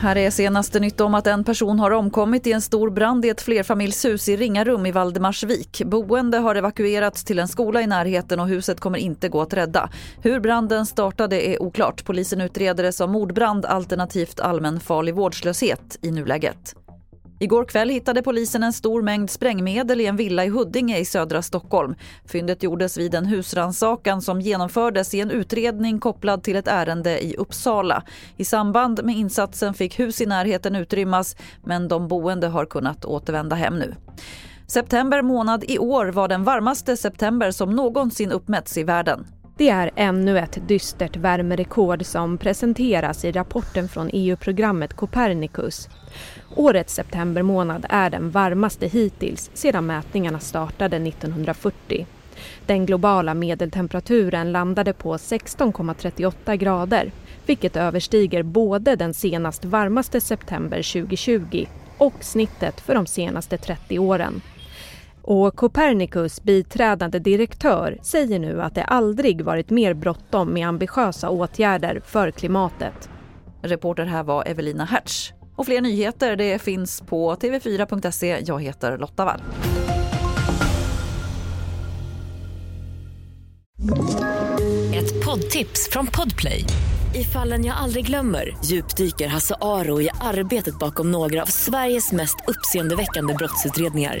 Här är senaste nytt om att en person har omkommit i en stor brand i ett flerfamiljshus i Ringarum i Valdemarsvik. Boende har evakuerats till en skola i närheten och huset kommer inte gå att rädda. Hur branden startade är oklart. Polisen utreder det som mordbrand alternativt allmänfarlig vårdslöshet i nuläget. Igår kväll hittade polisen en stor mängd sprängmedel i en villa i Huddinge i södra Stockholm. Fyndet gjordes vid en husransakan som genomfördes i en utredning kopplad till ett ärende i Uppsala. I samband med insatsen fick hus i närheten utrymmas men de boende har kunnat återvända hem nu. September månad i år var den varmaste september som någonsin uppmätts i världen. Det är ännu ett dystert värmerekord som presenteras i rapporten från EU-programmet Copernicus. Årets septembermånad är den varmaste hittills sedan mätningarna startade 1940. Den globala medeltemperaturen landade på 16,38 grader vilket överstiger både den senast varmaste september 2020 och snittet för de senaste 30 åren. Och Copernicus biträdande direktör säger nu att det aldrig varit mer bråttom med ambitiösa åtgärder för klimatet. Reporter här var Evelina Hertz. Och fler nyheter det finns på tv4.se. Jag heter Lotta Wall. Ett poddtips från Podplay. I fallen jag aldrig glömmer djupdyker Hasse Aro i arbetet bakom några av Sveriges mest uppseendeväckande brottsutredningar